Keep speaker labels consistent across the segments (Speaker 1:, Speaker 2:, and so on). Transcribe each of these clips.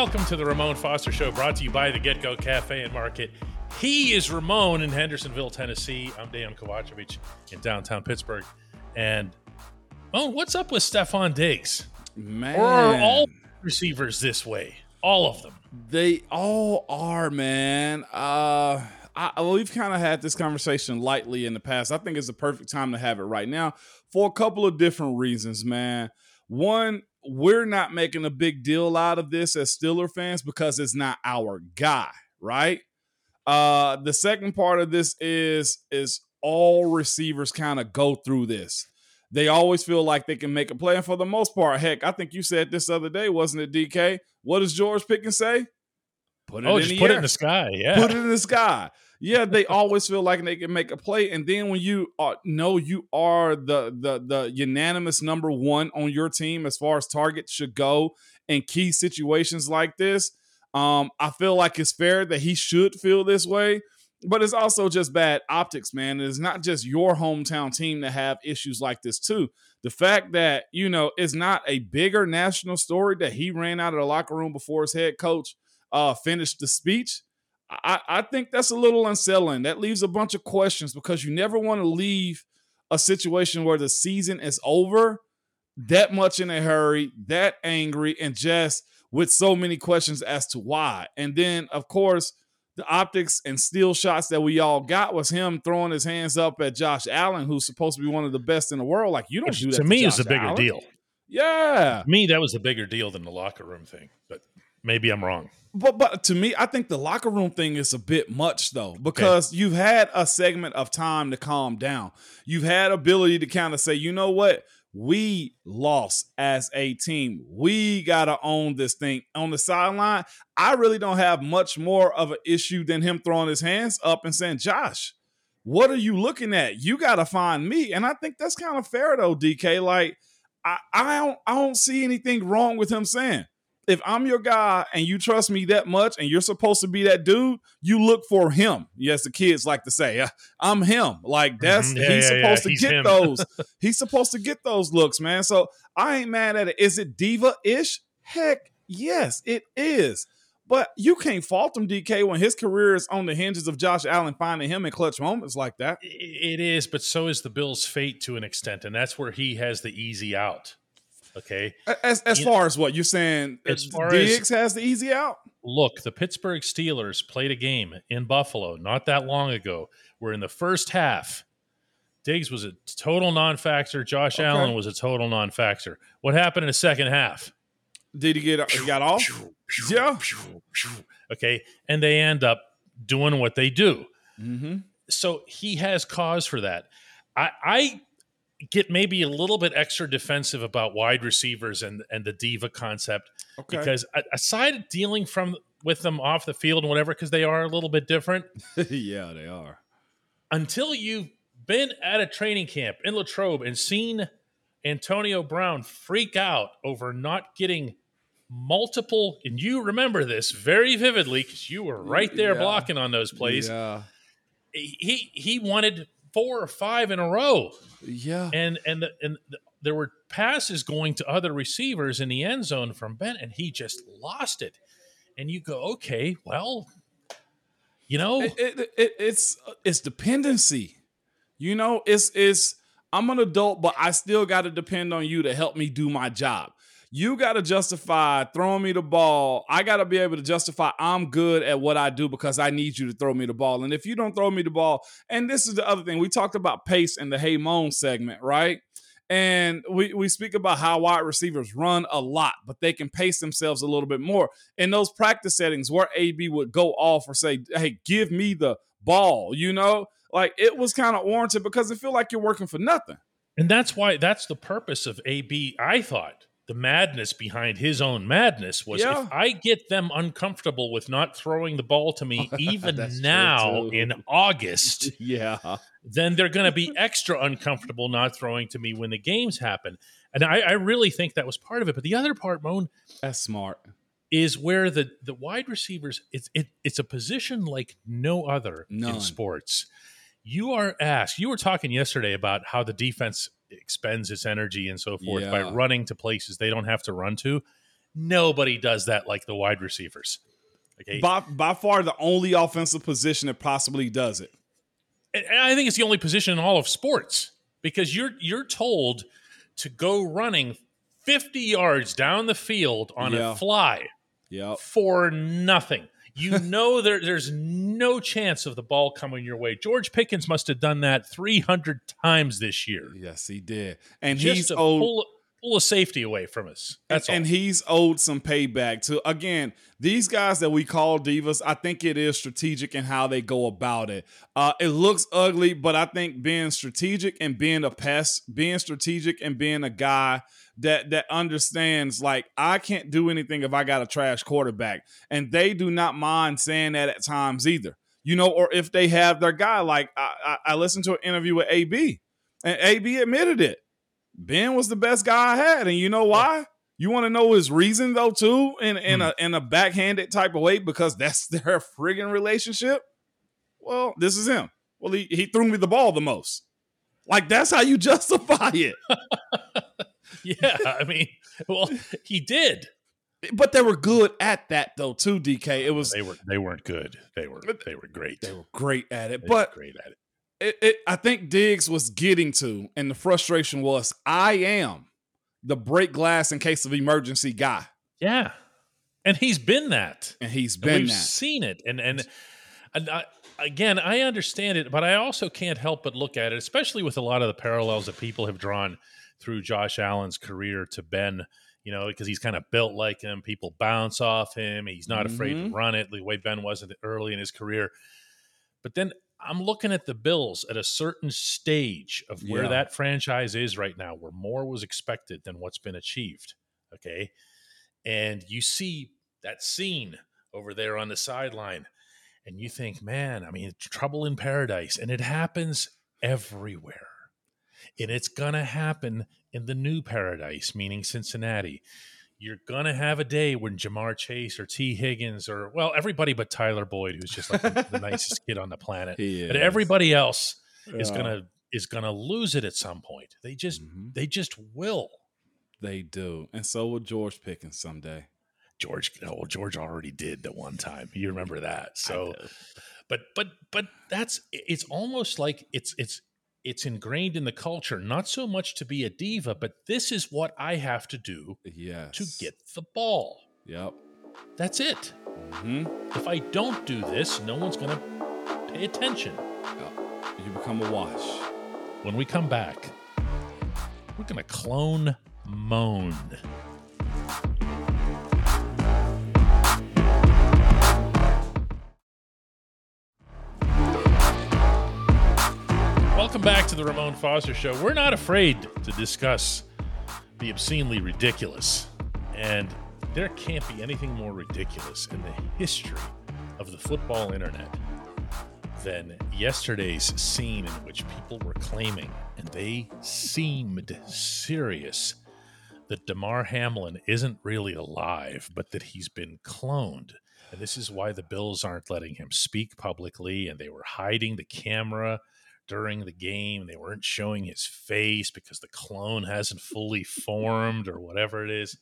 Speaker 1: Welcome to the Ramon Foster Show, brought to you by the Get Go Cafe and Market. He is Ramon in Hendersonville, Tennessee. I'm Dan Kovacevic in downtown Pittsburgh. And oh, what's up with Stefon Diggs?
Speaker 2: Man,
Speaker 1: Or are all receivers this way? All of them.
Speaker 2: they all are, man. Uh, I, we've kind of had this conversation lightly in the past. I think it's the perfect time to have it right now for a couple of different reasons, man. One, we're not making a big deal out of this as Steeler fans because it's not our guy, right? Uh, the second part of this is is all receivers kind of go through this. They always feel like they can make a play, and for the most part, heck, I think you said this other day, wasn't it, DK? What does George Pickens say? Put it
Speaker 1: Oh,
Speaker 2: in
Speaker 1: just put
Speaker 2: air
Speaker 1: it in the sky. Yeah.
Speaker 2: put it in the sky. Yeah, they always feel like they can make a play, and then when you are, know you are the the the unanimous number one on your team as far as targets should go in key situations like this, um, I feel like it's fair that he should feel this way. But it's also just bad optics, man. It's not just your hometown team that have issues like this too. The fact that you know it's not a bigger national story that he ran out of the locker room before his head coach uh, finished the speech. I, I think that's a little unsettling. That leaves a bunch of questions because you never want to leave a situation where the season is over that much in a hurry, that angry, and just with so many questions as to why. And then, of course, the optics and steel shots that we all got was him throwing his hands up at Josh Allen, who's supposed to be one of the best in the world. Like you don't
Speaker 1: Which
Speaker 2: do that
Speaker 1: to me
Speaker 2: Josh
Speaker 1: is a bigger
Speaker 2: Allen.
Speaker 1: deal.
Speaker 2: Yeah,
Speaker 1: To me, that was a bigger deal than the locker room thing, but maybe I'm wrong.
Speaker 2: But but to me, I think the locker room thing is a bit much though, because you've had a segment of time to calm down. You've had ability to kind of say, you know what, we lost as a team. We gotta own this thing on the sideline. I really don't have much more of an issue than him throwing his hands up and saying, Josh, what are you looking at? You gotta find me. And I think that's kind of fair though, DK. Like I, I don't I don't see anything wrong with him saying if I'm your guy and you trust me that much and you're supposed to be that dude, you look for him. Yes, the kids like to say, I'm him. Like that's
Speaker 1: Mhm. Yeah,
Speaker 2: he's
Speaker 1: yeah, yeah.
Speaker 2: supposed to
Speaker 1: He's
Speaker 2: get
Speaker 1: him.
Speaker 2: those. he's supposed to get those looks, man. So I ain't mad at it. Is it diva-ish? Heck, yes, it is. But you can't fault him, DK, when his career is on the hinges of Josh Allen finding him in clutch moments like that.
Speaker 1: It is, but so is the Bills' fate to an extent, and that's where he has the easy out. Okay.
Speaker 2: As as
Speaker 1: You-
Speaker 2: far as what you're saying,
Speaker 1: As far
Speaker 2: Diggs
Speaker 1: as-
Speaker 2: has the easy out.
Speaker 1: Look, the Pittsburgh Steelers played a game in Buffalo not that long ago where in the first half, Diggs was a total non factor. Josh
Speaker 2: Okay.
Speaker 1: Allen was a total non factor. What happened in the second half?
Speaker 2: Did he get he got off? Yeah.
Speaker 1: Okay. And they end up doing what they do.
Speaker 2: Mm-hmm.
Speaker 1: so he has cause for that. I, I get maybe a little bit extra defensive about wide receivers and and the diva concept
Speaker 2: Okay.
Speaker 1: because aside dealing from with them off the field and whatever, because they are a little bit different.
Speaker 2: yeah, they are.
Speaker 1: Until you've been at a training camp in Latrobe and seen Antonio Brown freak out over not getting multiple, and you remember this very vividly because you were right there
Speaker 2: Yeah.
Speaker 1: blocking on those plays.
Speaker 2: Yeah.
Speaker 1: He he wanted four or five in a row.
Speaker 2: Yeah.
Speaker 1: and and the, and the, there were passes going to other receivers in the end zone from Ben, and he just lost it. And you go, okay, well, You know,
Speaker 2: it, it, it, it's it's dependency. You know, it's it's I'm an adult, but I still got to depend on you to help me do my job. You got to justify throwing me the ball. I got to be able to justify I'm good at what I do because I need you to throw me the ball. And if you don't throw me the ball, and this is the other thing, we talked about pace in the Hey Moan segment, right? And we, we speak about how wide receivers run a lot, but they can pace themselves a little bit more. In those practice settings where AB would go off or say, hey, give me the ball, you know, like it was kind of warranted because it feel like you're working for nothing.
Speaker 1: And that's why that's the purpose of AB, I thought, the madness behind his own madness was yeah. if I get them uncomfortable with not throwing the ball to me even now in August,
Speaker 2: yeah,
Speaker 1: then they're going to be extra uncomfortable not throwing to me when the games happen. And I, I, really think that was part of it. But the other part, Moan,
Speaker 2: that's smart,
Speaker 1: is where the the wide receivers. It's it, it's a position like no other None. in sports. You are asked. You were talking yesterday about how the defense expends its energy and so forth yeah. by running to places they don't have to run to. Nobody does that like the wide receivers.
Speaker 2: Okay. By, by far the only offensive position that possibly does it.
Speaker 1: And I think it's the only position in all of sports because you're you're told to go running 50 yards down the field on yeah. a fly
Speaker 2: yep.
Speaker 1: for nothing you know there, there's no chance of the ball coming your way. George Pickens must have done that 300 times this year.
Speaker 2: Yes, he did. And Just he's owed,
Speaker 1: pull, pull a safety away from us. That's
Speaker 2: and,
Speaker 1: and
Speaker 2: he's owed some payback to again these guys that we call divas. I think it is strategic in how they go about it. Uh, it looks ugly, but I think being strategic and being a pest, being strategic and being a guy that that understands like I can't do anything if I got a trash quarterback, and they do not mind saying that at times either. You know, or if they have their guy, like I, I, I listened to an interview with AB, and AB admitted it. Ben was the best guy I had, and you know why? You want to know his reason though too, in in hmm. a in a backhanded type of way because that's their friggin' relationship. Well, this is him. Well, he he threw me the ball the most. Like that's how you justify it.
Speaker 1: yeah, I mean, well, he did.
Speaker 2: But they were good at that though too, DK. It was
Speaker 1: they were they weren't good. They were they were great.
Speaker 2: They were great at it.
Speaker 1: They
Speaker 2: but
Speaker 1: great at it.
Speaker 2: It, it. I think Diggs was getting to, and the frustration was, I am the break glass in case of emergency guy.
Speaker 1: Yeah, and he's been that,
Speaker 2: and he's been
Speaker 1: and we've
Speaker 2: that.
Speaker 1: Seen it, and and, and I, again, I understand it, but I also can't help but look at it, especially with a lot of the parallels that people have drawn through Josh Allen's career to Ben, you know, because he's kind of built like him. People bounce off him. He's not mm-hmm. afraid to mm-hmm. run it the way Ben wasn't early in his career. But then I'm looking at the Bills at a certain stage of where yeah. that franchise is right now, where more was expected than what's been achieved. Okay. And you see that scene over there on the sideline, and you think, man, I mean, trouble in paradise. And it happens everywhere and it's going to happen in the new paradise, meaning Cincinnati. You're going to have a day when Ja'Marr Chase or Tee Higgins or, well, everybody but Tyler Boyd, who's just like the, the nicest kid on the planet. But everybody else is going to is to lose it at some point. They just mm-hmm. they just will.
Speaker 2: They do. And so will George Pickens someday.
Speaker 1: George, oh, George already did the one time. You remember that. So, but but but that's it's almost like it's it's it's ingrained in the culture, not so much to be a diva, but this is what I have to do
Speaker 2: yes.
Speaker 1: to get the ball.
Speaker 2: Yep.
Speaker 1: That's it. Mm-hmm. If I don't do this, no one's going to pay attention. Yep.
Speaker 2: You become a wash.
Speaker 1: When we come back, we're going to clone Moan. Welcome back to the Ramon Foster Show. We're not afraid to discuss the obscenely ridiculous. And there can't be anything more ridiculous in the history of the football internet than yesterday's scene in which people were claiming, and they seemed serious, that Damar Hamlin isn't really alive, but that he's been cloned. And this is why the Bills aren't letting him speak publicly, and they were hiding the camera during the game. They weren't showing his face because the clone hasn't fully formed or whatever it is.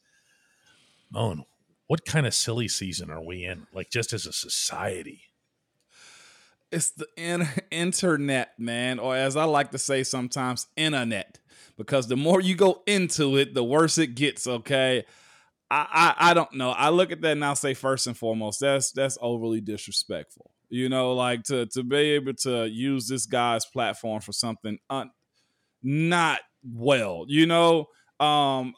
Speaker 1: Moan, what kind of silly season are we in? Like just as a society?
Speaker 2: it's the in- internet, man, or as I like to say sometimes, internet. Because the more you go into it, the worse it gets. Okay, I, I I don't know. I look at that and I'll say first and foremost, that's that's overly disrespectful. You know, like to to be able to use this guy's platform for something un, not well. You know, um,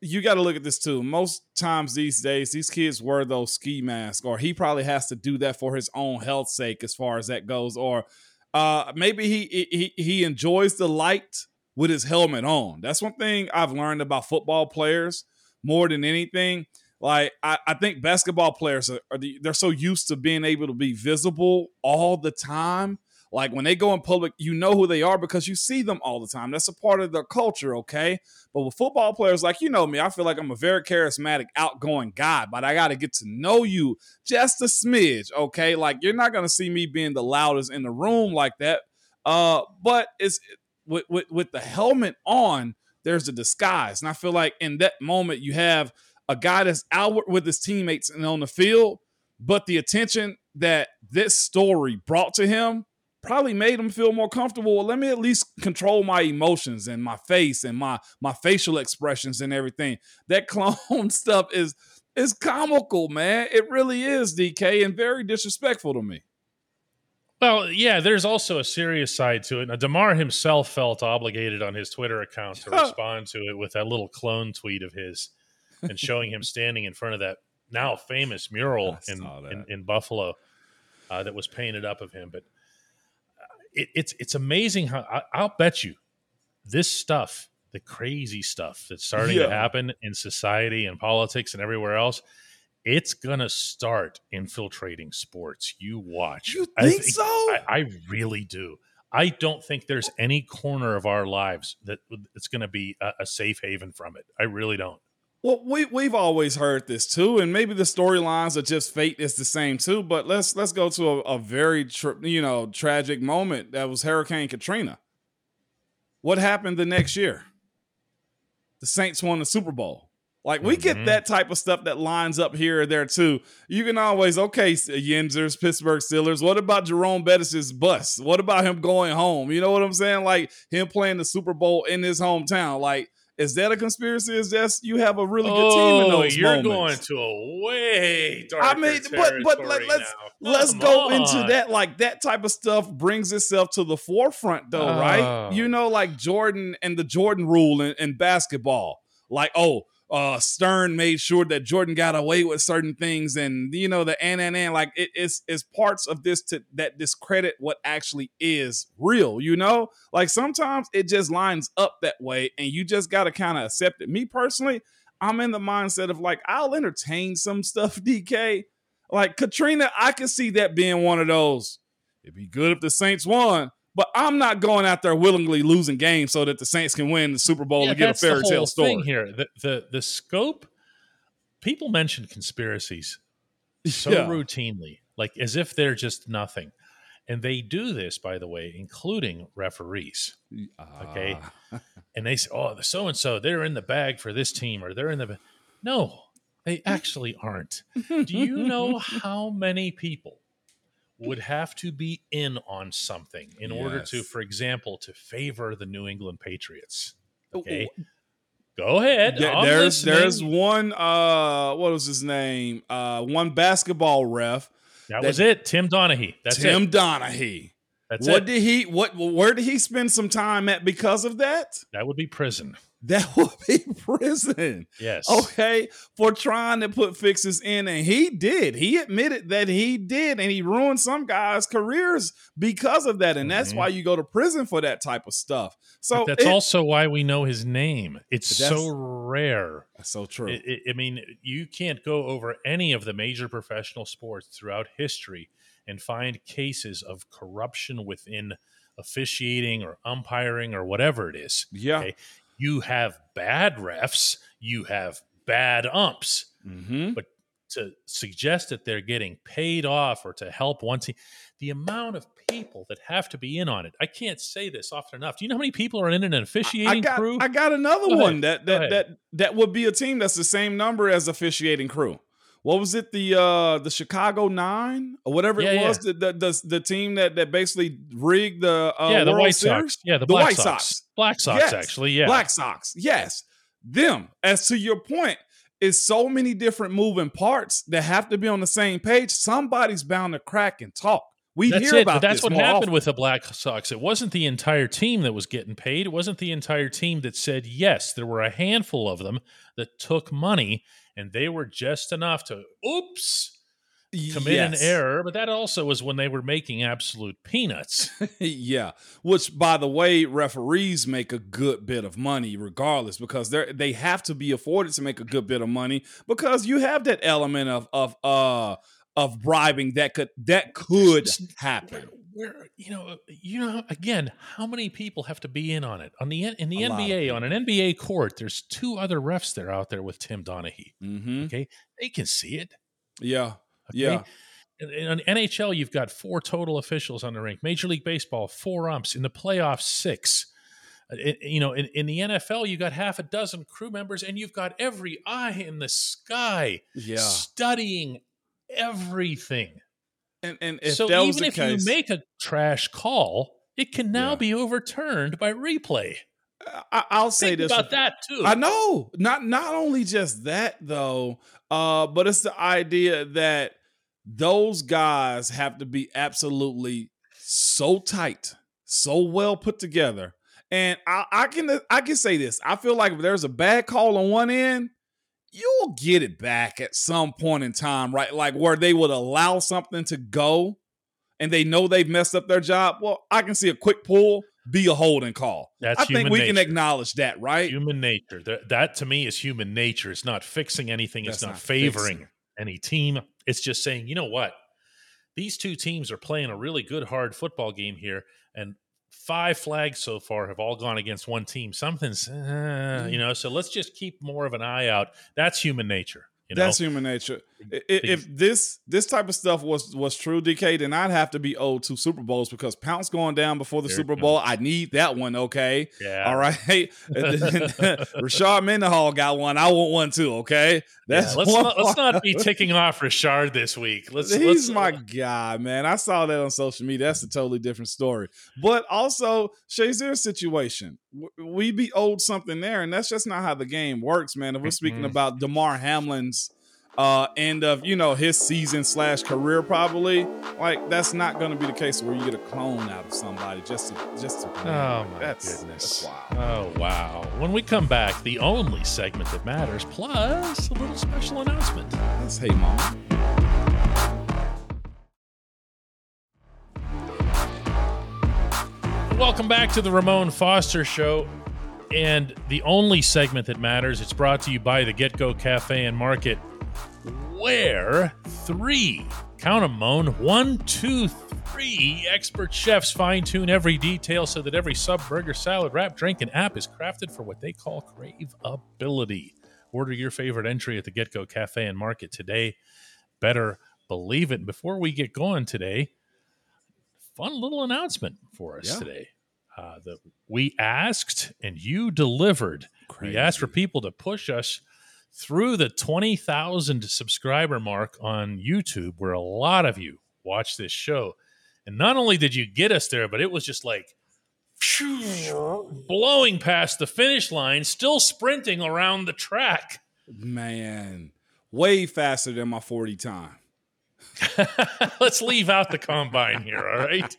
Speaker 2: you got to look at this too. Most times these days, these kids wear those ski masks, or he probably has to do that for his own health sake, as far as that goes. Or uh, maybe he he he enjoys the light with his helmet on. That's one thing I've learned about football players more than anything. Like I, I think basketball players are, are the, they're so used to being able to be visible all the time like when they go in public, you know who they are because you see them all the time. That's a part of their culture, okay? But with football players, like you know me, I feel like I'm a very charismatic, outgoing guy, but I got to get to know you just a smidge, okay? Like you're not gonna see me being the loudest in the room like that. Uh, but it's with, with with the helmet on, there's a disguise, and I feel like in that moment you have a guy that's out with his teammates and on the field, but the attention that this story brought to him probably made him feel more comfortable. Well, let me at least control my emotions and my face and my my facial expressions and everything. That clone stuff is is comical, man. It really is, DK, and very disrespectful to me.
Speaker 1: Well, yeah, there's also a serious side to it. Now, Damar himself felt obligated on his Twitter account to respond to it with that little clone tweet of his and showing him standing in front of that now famous mural in, in, in Buffalo uh, that was painted up of him. But it, it's it's amazing how I, will bet you this stuff, the crazy stuff that's starting yeah. to happen in society and politics and everywhere else, it's gonna start infiltrating sports. You watch.
Speaker 2: You think, I think so?
Speaker 1: I, I, really do. I don't think there's any corner of our lives that it's going to be a, a safe haven from it. I really don't.
Speaker 2: Well, we we've always heard this too, and maybe the storylines are just fate is the same too. But let's let's go to a, a very tra- you know tragic moment that was Hurricane Katrina. What happened the next year? The Saints won the Super Bowl. Like we mm-hmm. get that type of stuff that lines up here or there too. You can always okay, Yinzers, Pittsburgh Steelers. What about Jerome Bettis's bus? What about him going home? You know what I'm saying? Like him playing the Super Bowl in his hometown. Like is that a conspiracy? Is that you have a really good oh, team in oh, those
Speaker 1: you're
Speaker 2: moments?
Speaker 1: going to a way darker I mean,
Speaker 2: but but let, us let's go on. into that. Like that type of stuff brings itself to the forefront, though, oh. right? You oh. know, like Jordan and the Jordan rule in, in basketball. Like, oh, uh, Stern made sure that Jordan got away with certain things, and you know the and and and like it is is parts of this to that discredit what actually is real. You know, like sometimes it just lines up that way, and you just got to kind of accept it. Me personally, I'm in the mindset of like I'll entertain some stuff, DK. Like Katrina, I can see that being one of those. It'd be good if the Saints won, but I'm not going out there willingly losing games so that the Saints can win the Super Bowl yeah, and get a fairy tale story.
Speaker 1: here, the, the the scope. People mention conspiracies so yeah. routinely, like as if they're just nothing, and they do this, by the way, including referees. Uh. Okay, and they say, "Oh, the so and so, they're in the bag for this team, or they're in the." No, they actually aren't. do you know how many people would have to be in on something in yes. order to, for example, to favor the New England Patriots. Okay. Go ahead.
Speaker 2: There's listening. there's one uh what was his name? Uh one basketball ref.
Speaker 1: That, that was it. Tim Donaghy. That's
Speaker 2: Tim
Speaker 1: it.
Speaker 2: Donaghy.
Speaker 1: That's
Speaker 2: what
Speaker 1: it.
Speaker 2: did he what where did he spend some time at because of that?
Speaker 1: That would be prison.
Speaker 2: That would be prison.
Speaker 1: Yes.
Speaker 2: Okay. For trying to put fixes in. And he did. He admitted that he did. And he ruined some guys' careers because of that. And that's mm-hmm. why you go to prison for that type of stuff. So
Speaker 1: but that's it, also why we know his name. It's so rare.
Speaker 2: That's so true.
Speaker 1: It, it, I mean, you can't go over any of the major professional sports throughout history and find cases of corruption within officiating or umpiring or whatever it is.
Speaker 2: Yeah. Okay?
Speaker 1: You have bad refs, you have bad umps.
Speaker 2: Mm-hmm.
Speaker 1: But to suggest that they're getting paid off or to help one team, the amount of people that have to be in on it. I can't say this often enough. Do you know how many people are in an officiating I
Speaker 2: got,
Speaker 1: crew?
Speaker 2: I got another Go one ahead. that that that that would be a team that's the same number as officiating crew. What was it the uh the Chicago Nine or whatever
Speaker 1: Yeah,
Speaker 2: it
Speaker 1: yeah.
Speaker 2: was the, the the the team that that basically rigged the uh,
Speaker 1: yeah, the
Speaker 2: World
Speaker 1: White
Speaker 2: Series?
Speaker 1: Sox. Yeah, the,
Speaker 2: The
Speaker 1: Black
Speaker 2: White
Speaker 1: Sox.
Speaker 2: Sox.
Speaker 1: Black Sox,
Speaker 2: Yes.
Speaker 1: actually. Yeah.
Speaker 2: Black Sox. Yes, them. As to your point, is so many different moving parts that have to be on the same page. Somebody's bound to crack and talk. We
Speaker 1: That's
Speaker 2: hear
Speaker 1: it.
Speaker 2: about
Speaker 1: But that's what happened
Speaker 2: often.
Speaker 1: with the Black Sox. It wasn't the entire team that was getting paid. It wasn't the entire team that said yes. There were a handful of them that took money, and they were just enough to oops commit
Speaker 2: Yes.
Speaker 1: an error. But that also was when they were making absolute peanuts.
Speaker 2: yeah, which by the way, referees make a good bit of money regardless because they they have to be afforded to make a good bit of money because you have that element of of uh of bribing that could that could happen.
Speaker 1: Where you know, you know, again, how many people have to be in on it on the in the
Speaker 2: A
Speaker 1: NBA on an NBA court? There's two other refs that are out there with Tim Donaghy.
Speaker 2: Mm-hmm.
Speaker 1: Okay, they can see it.
Speaker 2: Yeah,
Speaker 1: Okay?
Speaker 2: yeah,
Speaker 1: In, in NHL, you've got four total officials on the rink. Major League Baseball, four umps. In the playoffs, six. Uh, in- you know, in, in the NFL, you got half a dozen crew members, and you've got every eye in the sky
Speaker 2: yeah.
Speaker 1: studying everything.
Speaker 2: And and
Speaker 1: so even if
Speaker 2: case,
Speaker 1: you make a trash call, it can now
Speaker 2: Yeah.
Speaker 1: be overturned by replay.
Speaker 2: I, I'll say this
Speaker 1: about that too.
Speaker 2: I know. Not not only just that though, uh, but it's the idea that those guys have to be absolutely so tight, so well put together. And I, I can I can say this. I feel like if there's a bad call on one end, you'll get it back at some point in time, right? Like where they would allow something to go and they know they've messed up their job. Well, I can see a quick pull be a holding call.
Speaker 1: That's
Speaker 2: I think we can acknowledge that, right?
Speaker 1: Human nature. That, that to me is human nature. It's not fixing anything. It's not,
Speaker 2: not
Speaker 1: favoring
Speaker 2: fixing.
Speaker 1: any team. It's just saying, you know what? These two teams are playing a really good, hard football game here, and five flags so far have all gone against one team. Something's, uh, you know. So let's just keep more of an eye out. That's human nature. You know,
Speaker 2: That's human nature. I- i- If this this type of stuff was was true, DK, then I'd have to be owed two Super Bowls because Pounce going down before the
Speaker 1: There
Speaker 2: Super Bowl. I need that one. Okay,
Speaker 1: yeah.
Speaker 2: all right. Rashard Mendenhall got one. I want one too. Okay,
Speaker 1: Yeah, let's not, let's not be ticking off Richard this week. Let's.
Speaker 2: He's
Speaker 1: let's,
Speaker 2: my guy, man. I saw that on social media. That's a totally different story. But also, Shazier's situation, we be owed something there, and that's just not how the game works, man. If we're speaking
Speaker 1: Mm-mm.
Speaker 2: about Damar Hamlin's uh end of you know his season slash career, probably like that's not going to be the case where you get a clone out of somebody just to just to.
Speaker 1: Oh my
Speaker 2: that's,
Speaker 1: goodness!
Speaker 2: That's.
Speaker 1: Oh wow! When we come back, the only segment that matters, plus a little special announcement.
Speaker 2: That's hey Moan.
Speaker 1: Welcome back to the Ramon Foster Show, and the only segment that matters. It's brought to you by the Get Go Cafe and Market, where three count 'em, Moan one, two, three expert chefs fine tune every detail so that every sub, burger, salad, wrap, drink, and app is crafted for what they call craveability. Order your favorite entry at the Get Go Cafe and Market today. Better believe it. Before we get going today, fun little announcement for us
Speaker 2: Yeah.
Speaker 1: today. Uh, that we asked and you delivered. We asked for people to push us through the 20,000 subscriber mark on YouTube, where a lot of you watch this show. And not only did you get us there, but it was just like blowing past the finish line, still sprinting around the track.
Speaker 2: Man, way faster than my forty time.
Speaker 1: Let's leave out the combine here, all right?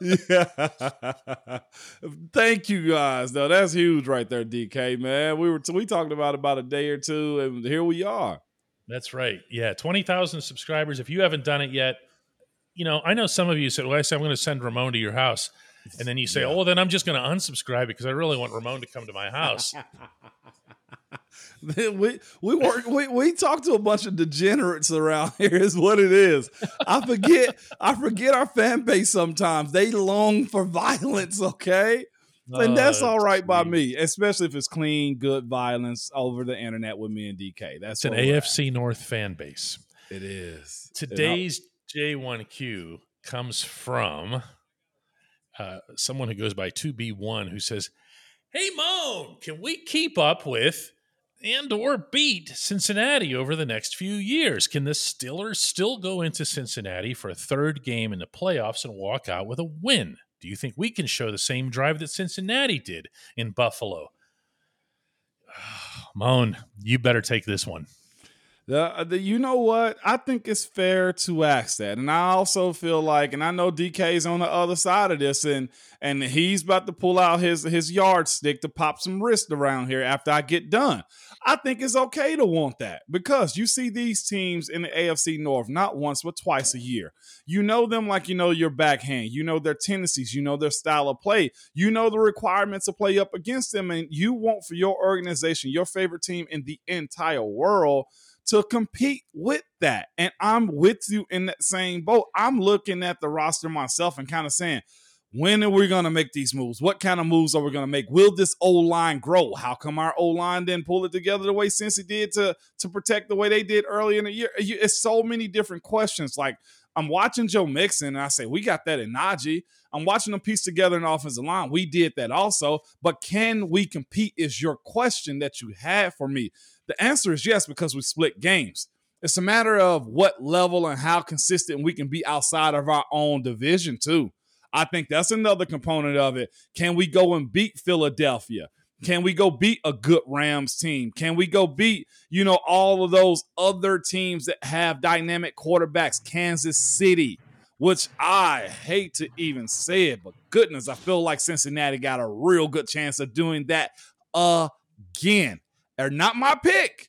Speaker 2: yeah. Thank you guys, though. That's huge right there, DK. Man, we were we talked about it about a day or two, and here we are.
Speaker 1: That's right. Yeah, 20,000 subscribers. If you haven't done it yet, you know, I know some of you said, well, I said, I'm going to send Ramon to your house. And then you say,
Speaker 2: Yeah.
Speaker 1: oh, well, then I'm just going to unsubscribe because I really want Ramon to come to my house.
Speaker 2: we we work we, we talk to a bunch of degenerates around here is what it is. I forget I forget our fan base sometimes. They long for violence, okay? and that's
Speaker 1: Oh,
Speaker 2: all right by me, especially if it's clean, good violence over the internet with me and DK. That's
Speaker 1: It's an
Speaker 2: we're at.
Speaker 1: AFC North fan base.
Speaker 2: It is.
Speaker 1: Today's J1Q comes from uh, someone who goes by 2B1 who says, Hey, Moan, can we keep up with and or beat Cincinnati over the next few years? Can the Steelers still go into Cincinnati for a third game in the playoffs and walk out with a win? Do you think we can show the same drive that Cincinnati did in Buffalo? Moan, you better take this one.
Speaker 2: The, uh, the, you know what? I think it's fair to ask that, and I also feel like, and I know DK's on the other side of this, and and he's about to pull out his his yardstick to pop some wrist around here after I get done. I think it's okay to want that because you see these teams in the AFC North not once but twice a year. You know them like you know your backhand. You know their tendencies. You know their style of play. You know the requirements to play up against them, and you want for your organization, your favorite team in the entire world to compete with that. And I'm with you in that same boat. I'm looking at the roster myself and kind of saying, when are we going to make these moves? What kind of moves are we going to make? Will this O line grow? How come our O line didn't pull it together the way Cincy did to to protect the way they did early in the year? It's so many different questions. Like I'm watching Joe Mixon and I say, we got that in Najee. I'm watching them piece together an offensive line. We did that also. But can we compete? Is your question that you have for me. The answer is yes, because we split games. It's a matter of what level and how consistent we can be outside of our own division, too. I think that's another component of it. Can we go and beat Philadelphia? Can we go beat a good Rams team? Can we go beat, you know, all of those other teams that have dynamic quarterbacks? Kansas City, which I hate to even say it, but goodness, I feel like Cincinnati got a real good chance of doing that again are not my pick.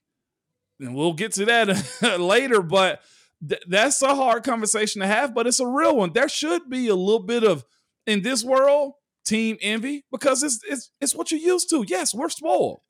Speaker 2: And we'll get to that later, but th- that's a hard conversation to have, but it's a real one. There should be a little bit of in this world team envy because it's it's it's what you're used to. Yes, we're spoiled.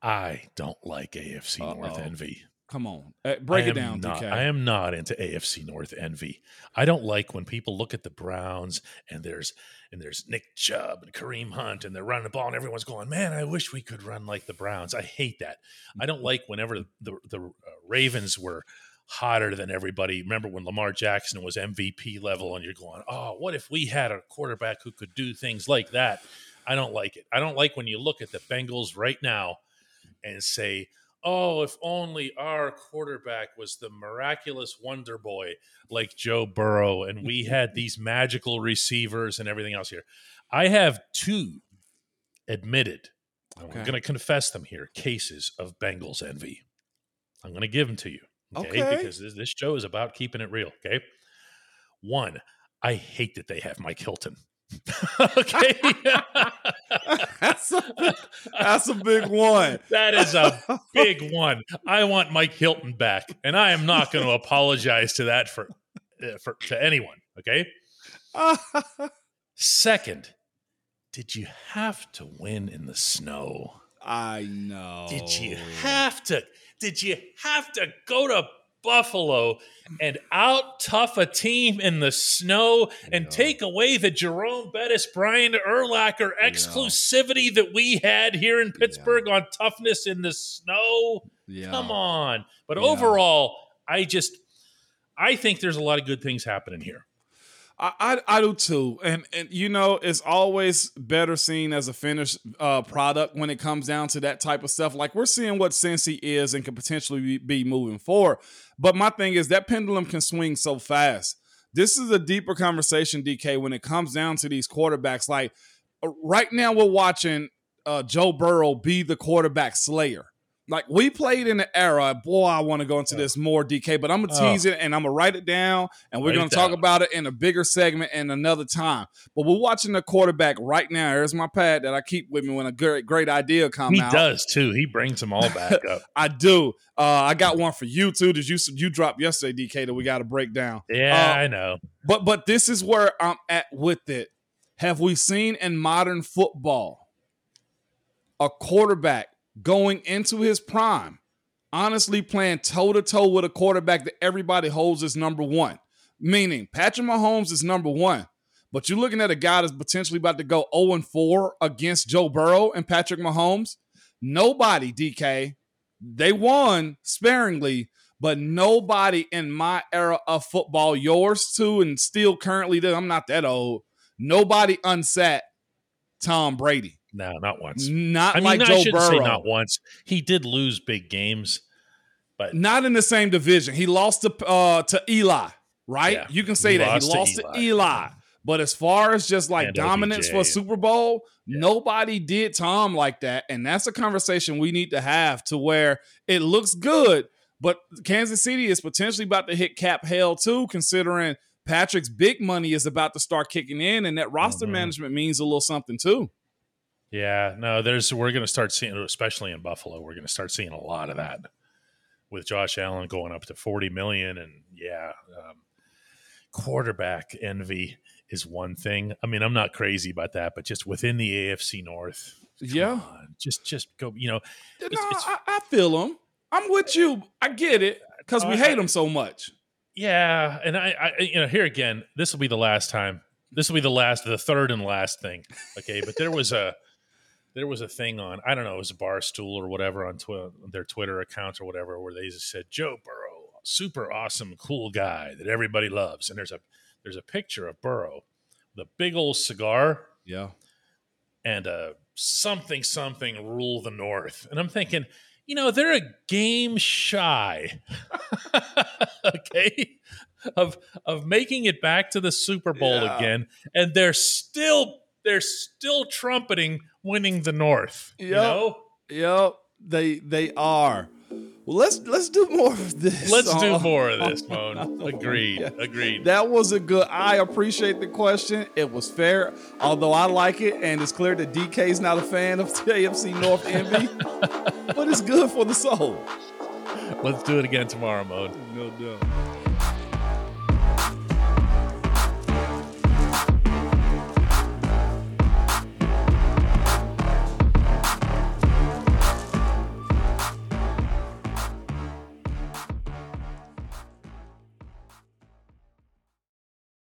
Speaker 1: I don't like AFC Uh-oh. North envy.
Speaker 2: Come on, uh, break it down.
Speaker 1: Not, I am not into AFC North envy. I don't like when people look at the Browns and there's and there's Nick Chubb and Kareem Hunt and they're running the ball and everyone's going, "Man, I wish we could run like the Browns." I hate that. I don't like whenever the the uh, Ravens were hotter than everybody. Remember when Lamar Jackson was MVP level and you're going, "Oh, what if we had a quarterback who could do things like that?" I don't like it. I don't like when you look at the Bengals right now and say, oh, if only our quarterback was the miraculous wonder boy like Joe Burrow and we had these magical receivers and everything else here. I have two admitted, okay. I'm going to confess them here, cases of Bengals envy. I'm going to give them to you. Okay? okay. Because this, this show is about keeping it real. Okay. One, I hate that they have Mike Hilton. okay.
Speaker 2: that's, a big, that's a big one.
Speaker 1: That is a big one. I want Mike Hilton back, and I am not going to apologize to that for, uh, for to anyone. Okay. Second, did you have to win in the snow?
Speaker 2: I know.
Speaker 1: Did you have to? Did you have to go to Buffalo and out tough a team in the snow and yeah. take away the Jerome Bettis, Brian Urlacher exclusivity yeah. that we had here in Pittsburgh yeah. on toughness in the snow. Come on. But overall, I just I think there's a lot of good things happening here.
Speaker 2: I, I, I do too, and and you know it's always better seen as a finished uh, product when it comes down to that type of stuff. Like we're seeing what Cincy is and can potentially be moving forward. But my thing is that pendulum can swing so fast. This is a deeper conversation, DK, when it comes down to these quarterbacks. Like uh, right now, we're watching uh, Joe Burrow be the quarterback slayer like we played in the era. Boy, I want to go into this more, DK, but I'm gonna tease it and I'm gonna write it down, and we're gonna talk about it in a bigger segment and another time. But we're watching the quarterback right now. Here's my pad that I keep with me when a great great idea comes
Speaker 1: out. He does too. He brings them all back up.
Speaker 2: I do. Uh, I got one for you too. Did you you dropped yesterday, DK? That we got to break down.
Speaker 1: Yeah, uh, I know.
Speaker 2: But but this is where I'm at with it. Have we seen in modern football a quarterback going into his prime, honestly playing toe to toe with a quarterback that everybody holds as number one. Meaning Patrick Mahomes is number one. But you're looking at a guy that's potentially about to go 0 4 against Joe Burrow and Patrick Mahomes. Nobody, DK, they won sparingly, but nobody in my era of football, yours too, and still currently, I'm not that old, nobody unsat Tom Brady.
Speaker 1: No, not once.
Speaker 2: Not
Speaker 1: I mean,
Speaker 2: like
Speaker 1: I
Speaker 2: Joe
Speaker 1: say
Speaker 2: Burrow.
Speaker 1: not once. He did lose big games, but
Speaker 2: Not in the same division. He lost to uh, to Eli, right?
Speaker 1: Yeah.
Speaker 2: You can say that he
Speaker 1: to
Speaker 2: lost to
Speaker 1: Eli.
Speaker 2: Eli. But as far as just like
Speaker 1: And
Speaker 2: dominance
Speaker 1: OBJ.
Speaker 2: for Super Bowl, nobody did Tom like that, and that's a conversation we need to have to where it looks good, but Kansas City is potentially about to hit cap hell too, considering Patrick's big money is about to start kicking in, and that roster
Speaker 1: Mhm.
Speaker 2: management means a little something too.
Speaker 1: Yeah, no, there's we're going to start seeing, especially in Buffalo, we're going to start seeing a lot of that with Josh Allen going up to 40 million, and yeah, um, quarterback envy is one thing. I mean, I'm not crazy about that, but just within the AFC North,
Speaker 2: Yeah.
Speaker 1: on, just just go. You know,
Speaker 2: No,
Speaker 1: it's-
Speaker 2: I, I feel them. I'm with you. I get it because we
Speaker 1: I-
Speaker 2: hate them so much.
Speaker 1: Yeah, and I, I, you know, here again, this will be the last time. This will be the last, the third and last thing. Okay, but there was a, there was a thing on, I don't know, it was a bar stool or whatever on twi- their Twitter account or whatever, where they just said Joe Burrow, super awesome, cool guy that everybody loves, and there's a, there's a picture of Burrow, the big old cigar
Speaker 2: Yeah.
Speaker 1: and a something something rule the North, and I'm thinking, you know, they're a game shy, okay, of of making it back to the Super Bowl
Speaker 2: Yeah.
Speaker 1: again, and they're still they're still trumpeting winning the North. You
Speaker 2: Yep.
Speaker 1: know,
Speaker 2: Yep. They they are. Well, let's let's do more of this.
Speaker 1: let's do
Speaker 2: Uh,
Speaker 1: more of this, Moan. Agreed,
Speaker 2: Yeah.
Speaker 1: agreed.
Speaker 2: That was a good. I appreciate the question. It was fair, although I like it, and it's clear that DK's not a fan of AFC North envy, but it's good for the soul.
Speaker 1: Let's do it again tomorrow, Moan.
Speaker 2: No doubt.